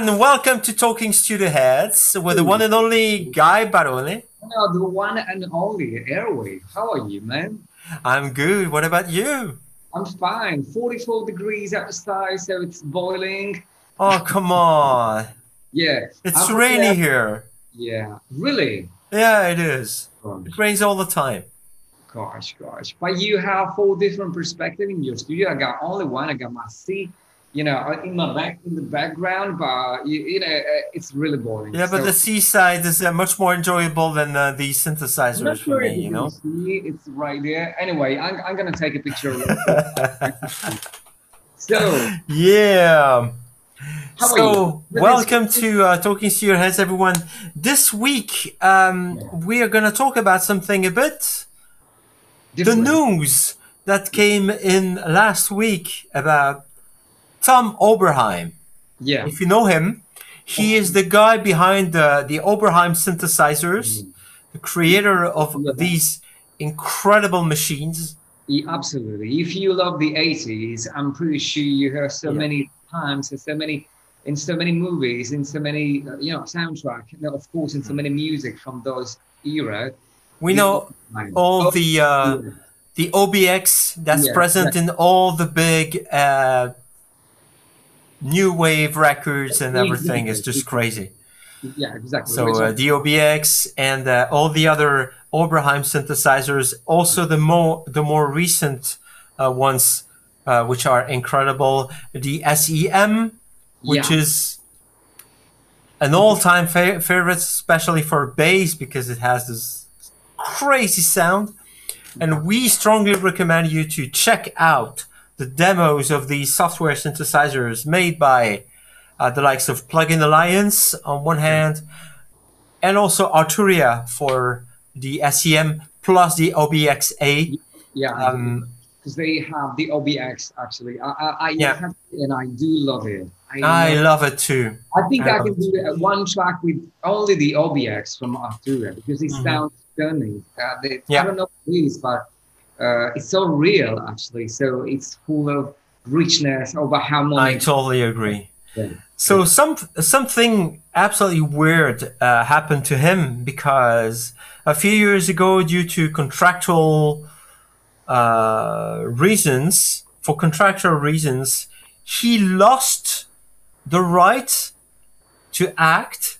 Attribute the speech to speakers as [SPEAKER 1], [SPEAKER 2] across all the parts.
[SPEAKER 1] everyone. Welcome to Talking Studio Heads with the one and only Guy Barone.
[SPEAKER 2] No, the one and only Airwave. How are you, man?
[SPEAKER 1] I'm good. What about you?
[SPEAKER 2] I'm fine. 44 degrees outside, so it's boiling.
[SPEAKER 1] Oh, come on.
[SPEAKER 2] Yeah.
[SPEAKER 1] It's
[SPEAKER 2] I'm
[SPEAKER 1] rainy here.
[SPEAKER 2] Yeah, really?
[SPEAKER 1] Yeah, it is.
[SPEAKER 2] Gosh,
[SPEAKER 1] It rains all the time.
[SPEAKER 2] gosh, gosh. But you have four different perspectives in your studio. I got only one. I got my seat, you know, in my back in the background, but you, you know, uh, it's really boring.
[SPEAKER 1] Yeah, but
[SPEAKER 2] So-
[SPEAKER 1] the seaside is uh, much more enjoyable than uh, the
[SPEAKER 2] I'm
[SPEAKER 1] synthesizers for
[SPEAKER 2] sure
[SPEAKER 1] me, you
[SPEAKER 2] you
[SPEAKER 1] know?
[SPEAKER 2] see it's right there. Anyway, I'm, I'm gonna take a picture. Of so,
[SPEAKER 1] yeah.
[SPEAKER 2] How
[SPEAKER 1] so,
[SPEAKER 2] you? Let us-
[SPEAKER 1] welcome to uh, Talking Your Heads, everyone. This week, um, we are going to talk about something a bit the news that came in last week about Tom Oberheim.
[SPEAKER 2] Yeah.
[SPEAKER 1] If you know him, he is the guy behind the, the Oberheim synthesizers, the creator of these incredible machines.
[SPEAKER 2] Yeah, absolutely. If you love the 80s, I'm pretty sure you heard so
[SPEAKER 1] Yeah.
[SPEAKER 2] many times and so many in so many movies, in so many uh, you know soundtrack, and of course in so many music from those era.
[SPEAKER 1] We know all the uh,
[SPEAKER 2] yeah.
[SPEAKER 1] the OBX that's present in all the big uh, new wave records and everything is just crazy.
[SPEAKER 2] yeah, exactly.
[SPEAKER 1] So uh,
[SPEAKER 2] one?
[SPEAKER 1] the OBX and uh, all the other Oberheim synthesizers, also the more the more recent uh, ones, uh, which are incredible. The SEM, which
[SPEAKER 2] Yeah.
[SPEAKER 1] is an all-time fa- favorite, especially for bass because it has this crazy sound. And we strongly recommend you to check out the demos of these software synthesizers made by uh, the likes of Plugin Alliance on one hand, and also Arturia for the SEM plus the OBX8.
[SPEAKER 2] yeah,
[SPEAKER 1] Um,
[SPEAKER 2] because they have the OBX actually. I, I, I
[SPEAKER 1] Yeah.
[SPEAKER 2] have, and I do love it. I,
[SPEAKER 1] I
[SPEAKER 2] love-
[SPEAKER 1] it too.
[SPEAKER 2] I think
[SPEAKER 1] I
[SPEAKER 2] I, can
[SPEAKER 1] it.
[SPEAKER 2] do uh, one track with only the OBX from Arturia because it
[SPEAKER 1] Mhm.
[SPEAKER 2] sounds stunning. Uh, the,
[SPEAKER 1] Yeah.
[SPEAKER 2] I don't know what it is, but uh, it's so real actually. So it's full of richness over
[SPEAKER 1] I
[SPEAKER 2] harmony.
[SPEAKER 1] I totally agree.
[SPEAKER 2] Yeah.
[SPEAKER 1] So some something absolutely weird uh, happened to him because a few years ago, due to contractual uh, reasons, for contractual reasons, he lost the right to act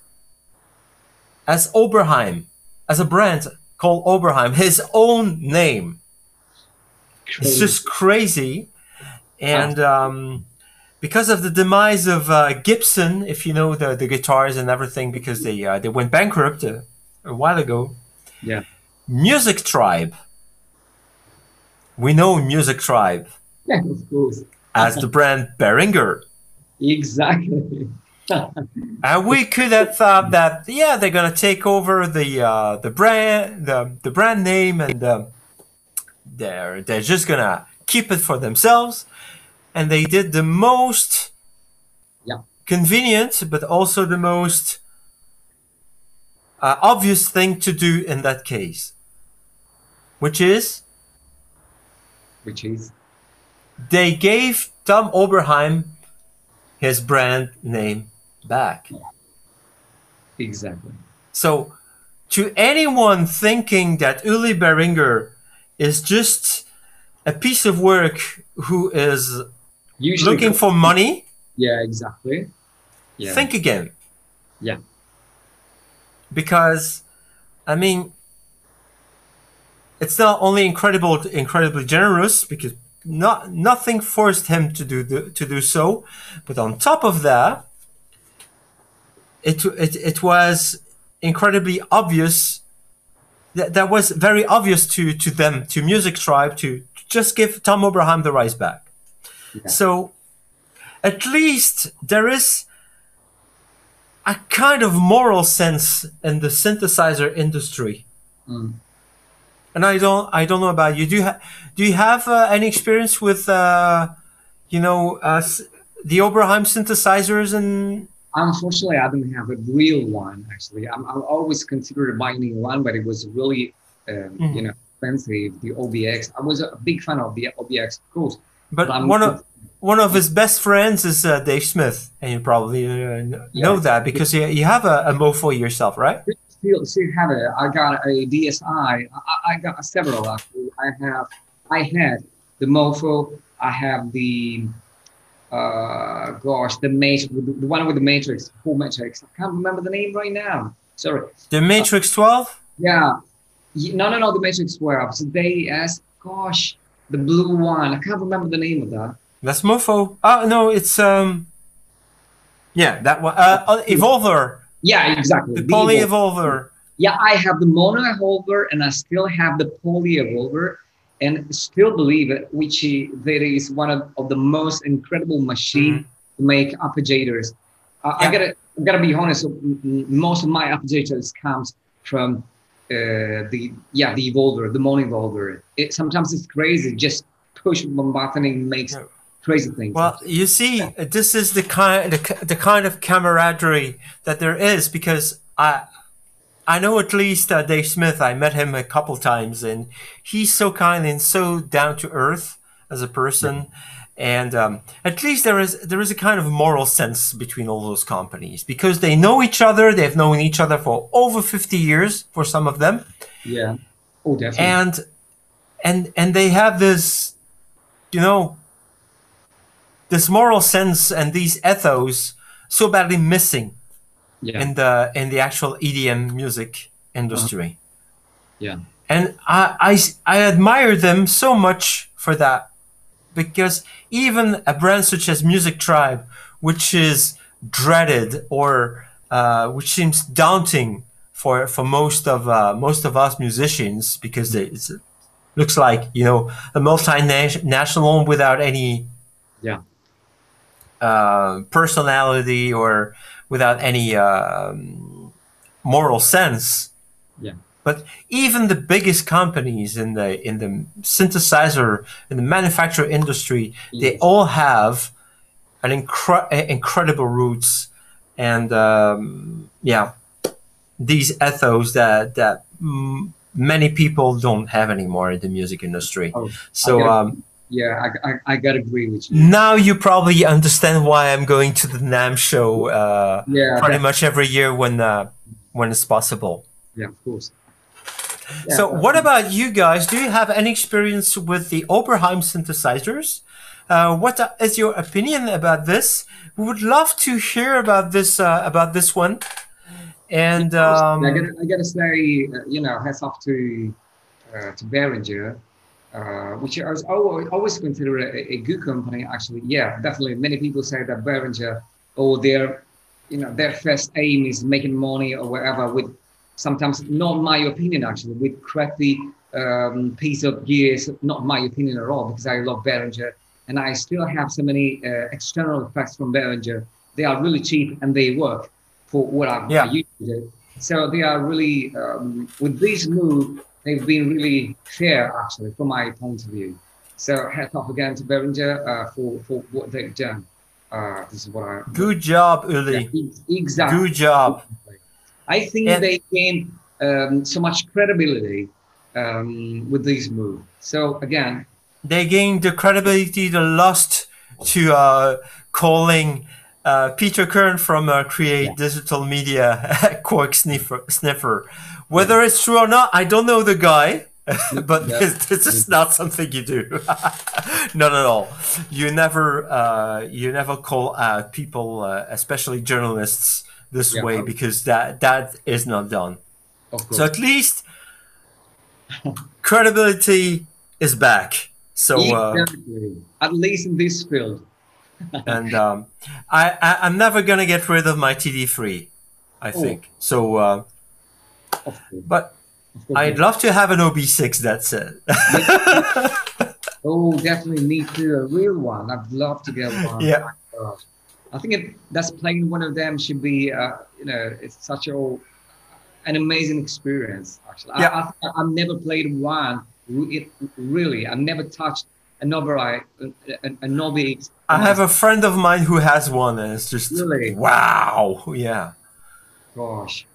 [SPEAKER 1] as Oberheim, as a brand called Oberheim, his own name. It's just crazy. And um, because of the demise of uh, Gibson, if you know the, the guitars and everything, because they uh, they went bankrupt uh, a while ago.
[SPEAKER 2] Yeah.
[SPEAKER 1] Music Tribe. We know Music Tribe
[SPEAKER 2] yeah, of course.
[SPEAKER 1] as the brand Behringer.
[SPEAKER 2] Exactly.
[SPEAKER 1] And we could have thought that yeah they're gonna take over the uh, the brand the, the brand name and um, they're they're just gonna keep it for themselves and they did the most
[SPEAKER 2] Yeah.
[SPEAKER 1] convenient but also the most uh, obvious thing to do in that case which is
[SPEAKER 2] Which is
[SPEAKER 1] they gave Tom Oberheim his brand name back.
[SPEAKER 2] exactly.
[SPEAKER 1] So, to anyone thinking that Uli Behringer is just a piece of work who is
[SPEAKER 2] Usually
[SPEAKER 1] looking for money,
[SPEAKER 2] Yeah, exactly. Yeah.
[SPEAKER 1] think again.
[SPEAKER 2] Yeah.
[SPEAKER 1] Because, I mean, it's not only incredible, incredibly generous because not nothing forced him to do the, to do so, but on top of that, it it, it was incredibly obvious. That, that was very obvious to, to them, to Music Tribe, to just give Tom Oberheim the rights back.
[SPEAKER 2] Yeah.
[SPEAKER 1] So, at least there is a kind of moral sense in the synthesizer industry.
[SPEAKER 2] Mm.
[SPEAKER 1] And I don't, I don't know about you. Do you, ha- do you have uh, any experience with, uh, you know, uh, the Oberheim synthesizers and?
[SPEAKER 2] Unfortunately, I don't have a real one. Actually, I'm, I always considered buying one, but it was really, um,
[SPEAKER 1] Mhm.
[SPEAKER 2] you know, expensive. The OBX. I was a big fan of the OBX, of course.
[SPEAKER 1] But
[SPEAKER 2] I'm-
[SPEAKER 1] one of one of his best friends is uh, Dave Smith, and you probably uh, know
[SPEAKER 2] Yeah.
[SPEAKER 1] that because you, you have a, a Mopho yourself, right?
[SPEAKER 2] Still, still have it. I got a DSI. I, I got several actually. I have, I had the Mopho. I have the, uh, gosh, the matrix, the one with the matrix, full matrix. I can't remember the name right now. Sorry.
[SPEAKER 1] The Matrix 12.
[SPEAKER 2] Yeah. Ye- No, no, no. The matrix 12. So they asked, gosh, the blue one. I can't remember the name of that.
[SPEAKER 1] That's Mopho. Oh no, it's um. Yeah, that one. Uh, uh, Evolver,
[SPEAKER 2] Yeah, exactly.
[SPEAKER 1] the
[SPEAKER 2] The
[SPEAKER 1] Poly
[SPEAKER 2] Evo-
[SPEAKER 1] Evolver.
[SPEAKER 2] Yeah, I have the mono evolver and I still have the poly evolver and still believe it, which that is one of, of the most incredible machine to make arpeggiators. Uh,
[SPEAKER 1] Mm-hmm. Yeah.
[SPEAKER 2] I gotta I gotta be honest. Most of my arpeggiators comes from uh, the yeah the evolver, the mono evolver. It sometimes it's crazy. Just push one button and makes
[SPEAKER 1] Yeah.
[SPEAKER 2] crazy things.
[SPEAKER 1] Well, you see, this is the kind the, the kind of camaraderie that there is because I I know at least uh, Dave Smith. I met him a couple times, and he's so kind and so down to earth as a person. And um, at least there is there is a kind of moral sense between all those companies because they know each other. They've known each other for over fifty years for some of them,
[SPEAKER 2] yeah. Oh, definitely.
[SPEAKER 1] and and and they have this you know this moral sense and these ethos so badly missing
[SPEAKER 2] yeah.
[SPEAKER 1] in the in the actual EDM music industry
[SPEAKER 2] yeah.
[SPEAKER 1] and I, I I admire them so much for that because even a brand such as Music Tribe which is dreaded or uh, which seems daunting for for most of uh, most of us musicians because they, it's, it looks like you know a multinational without any
[SPEAKER 2] Yeah.
[SPEAKER 1] uh, personality or without any um, moral sense.
[SPEAKER 2] Yeah.
[SPEAKER 1] But even the biggest companies in the in the synthesizer in the manufacturer industry, they all have an incre- incredible roots and um, yeah, these ethos that that many people don't have anymore in the music industry.
[SPEAKER 2] Oh,
[SPEAKER 1] So um,
[SPEAKER 2] Yeah, I, I, I gotta agree with you.
[SPEAKER 1] now you probably understand why I'm going to the NAMM show uh,
[SPEAKER 2] Yeah,
[SPEAKER 1] pretty much every year when uh, when it's possible.
[SPEAKER 2] yeah, of course.
[SPEAKER 1] so,
[SPEAKER 2] Yeah,
[SPEAKER 1] what about you guys? Do you have any experience with the Oberheim synthesizers? Uh, what is your opinion about this? We would love to hear about this uh, about this one. And um,
[SPEAKER 2] I gotta, I gotta say, uh, you know, hats off to uh, to Behringer, uh, which I was always, always consider a, a good company. Actually, yeah, definitely. Many people say that Behringer, or their, you know, their first aim is making money or whatever. With sometimes, not my opinion, actually, with crappy um, piece of gears. Not my opinion at all, because I love Behringer, and I still have so many uh, external effects from Behringer. They are really cheap and they work for what I,
[SPEAKER 1] Yeah.
[SPEAKER 2] I used to do. So they are really, um, with this move, they've been really fair, actually, from my point of view. So hats off again to Behringer uh, for, for what they've done. Uh, this is what I.
[SPEAKER 1] good job, Uli.
[SPEAKER 2] Yeah, exactly.
[SPEAKER 1] Good job.
[SPEAKER 2] I think
[SPEAKER 1] And-
[SPEAKER 2] they gained um, so much credibility um, with this move. So again,
[SPEAKER 1] They gained the credibility they lost to uh, calling uh, Peter Kirn from uh, Create
[SPEAKER 2] Yeah.
[SPEAKER 1] Digital Media Quark sniffer, sniffer. Whether it's true or not, I don't know the guy, but
[SPEAKER 2] Yeah.
[SPEAKER 1] this, this is not something you do. not at all. You never, uh, you never call out people, uh, especially journalists, this
[SPEAKER 2] Yeah.
[SPEAKER 1] way because that that is not done. So at least credibility is back. So. Uh,
[SPEAKER 2] Exactly. At least in this field.
[SPEAKER 1] and um, I, I I'm never gonna get rid of my TD3, I
[SPEAKER 2] Oh.
[SPEAKER 1] think. So, uh, but I'd love to have an OB6. That's it.
[SPEAKER 2] Oh, definitely me too. A real one. I'd love to get one.
[SPEAKER 1] Yeah.
[SPEAKER 2] I think it, that's playing one of them should be, uh, you know, it's such a an amazing experience. Actually,
[SPEAKER 1] Yeah.
[SPEAKER 2] I, I, I've never played one. It, really, I've never touched an Oberei, a, a, a Nobi.
[SPEAKER 1] I have a friend of mine who has one, and it's just
[SPEAKER 2] Really?
[SPEAKER 1] wow. Yeah.
[SPEAKER 2] Gosh.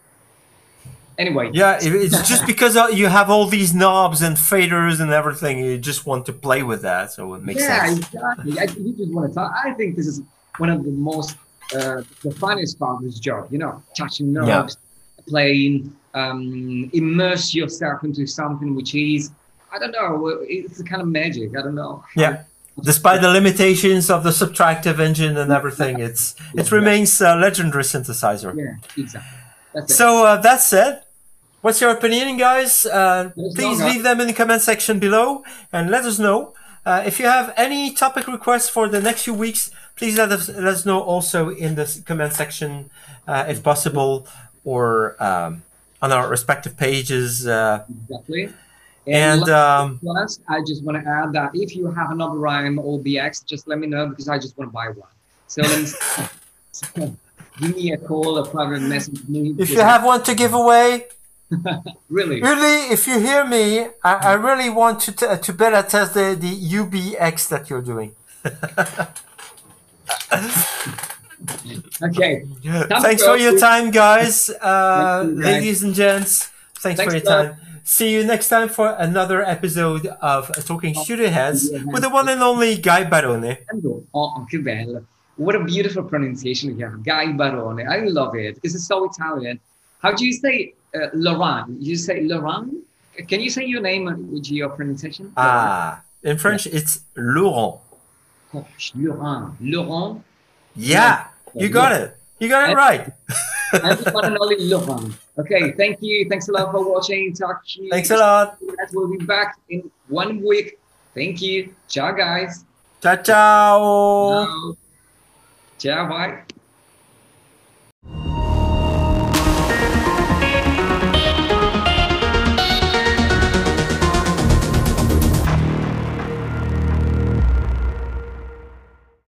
[SPEAKER 2] Anyway.
[SPEAKER 1] Yeah, it's just because uh, you have all these knobs and faders and everything. You just want to play with that, so it makes
[SPEAKER 2] yeah,
[SPEAKER 1] sense.
[SPEAKER 2] Yeah, exactly. I, you just want to talk. I think this is one of the most uh, the funniest part of this job. You know, touching knobs, yeah. playing, um, immerse yourself into something which is I don't know. It's kind of magic. I don't know.
[SPEAKER 1] Yeah. Despite the limitations of the subtractive engine and everything, it's it remains a legendary synthesizer.
[SPEAKER 2] Yeah, exactly.
[SPEAKER 1] So uh, that said, what's your opinion, guys? Uh, please leave them in the comment section below and let us know. Uh, if you have any topic requests for the next few weeks, please let us let us know also in the comment section, uh, if possible, or um, on our respective pages.
[SPEAKER 2] Uh, exactly.
[SPEAKER 1] And, and um,
[SPEAKER 2] plus, I just want to add that if you have another rhyme or BX, just let me know because I just want to buy one. So let me. give me a call, a private message me.
[SPEAKER 1] If you have one to give away,
[SPEAKER 2] really,
[SPEAKER 1] really, if you hear me, I, I really want to t- to beta test the the OBX that you're doing.
[SPEAKER 2] okay.
[SPEAKER 1] Thanks for your time, guys. Uh. Ladies and gents, thanks, thanks for your time. See you next time for another episode of Talking Studio Heads with the one and only Guy Barone.
[SPEAKER 2] Oh, che bello. What a beautiful pronunciation you have, Guy Barone. I love it because it's so Italian. How do you say uh, Laurent? You say Laurent? Can you say your name with your pronunciation?
[SPEAKER 1] Ah, in French, yeah. it's Laurent.
[SPEAKER 2] Oh, Laurent. Laurent?
[SPEAKER 1] Yeah, you got it. You got it right.
[SPEAKER 2] one and only Laurent. Okay, thank you. Thanks a lot for watching. Talk to you.
[SPEAKER 1] Thanks a lot.
[SPEAKER 2] We'll be back in one week. Thank you. Ciao, guys.
[SPEAKER 1] Ciao, ciao. ciao.
[SPEAKER 2] Ciao, bye.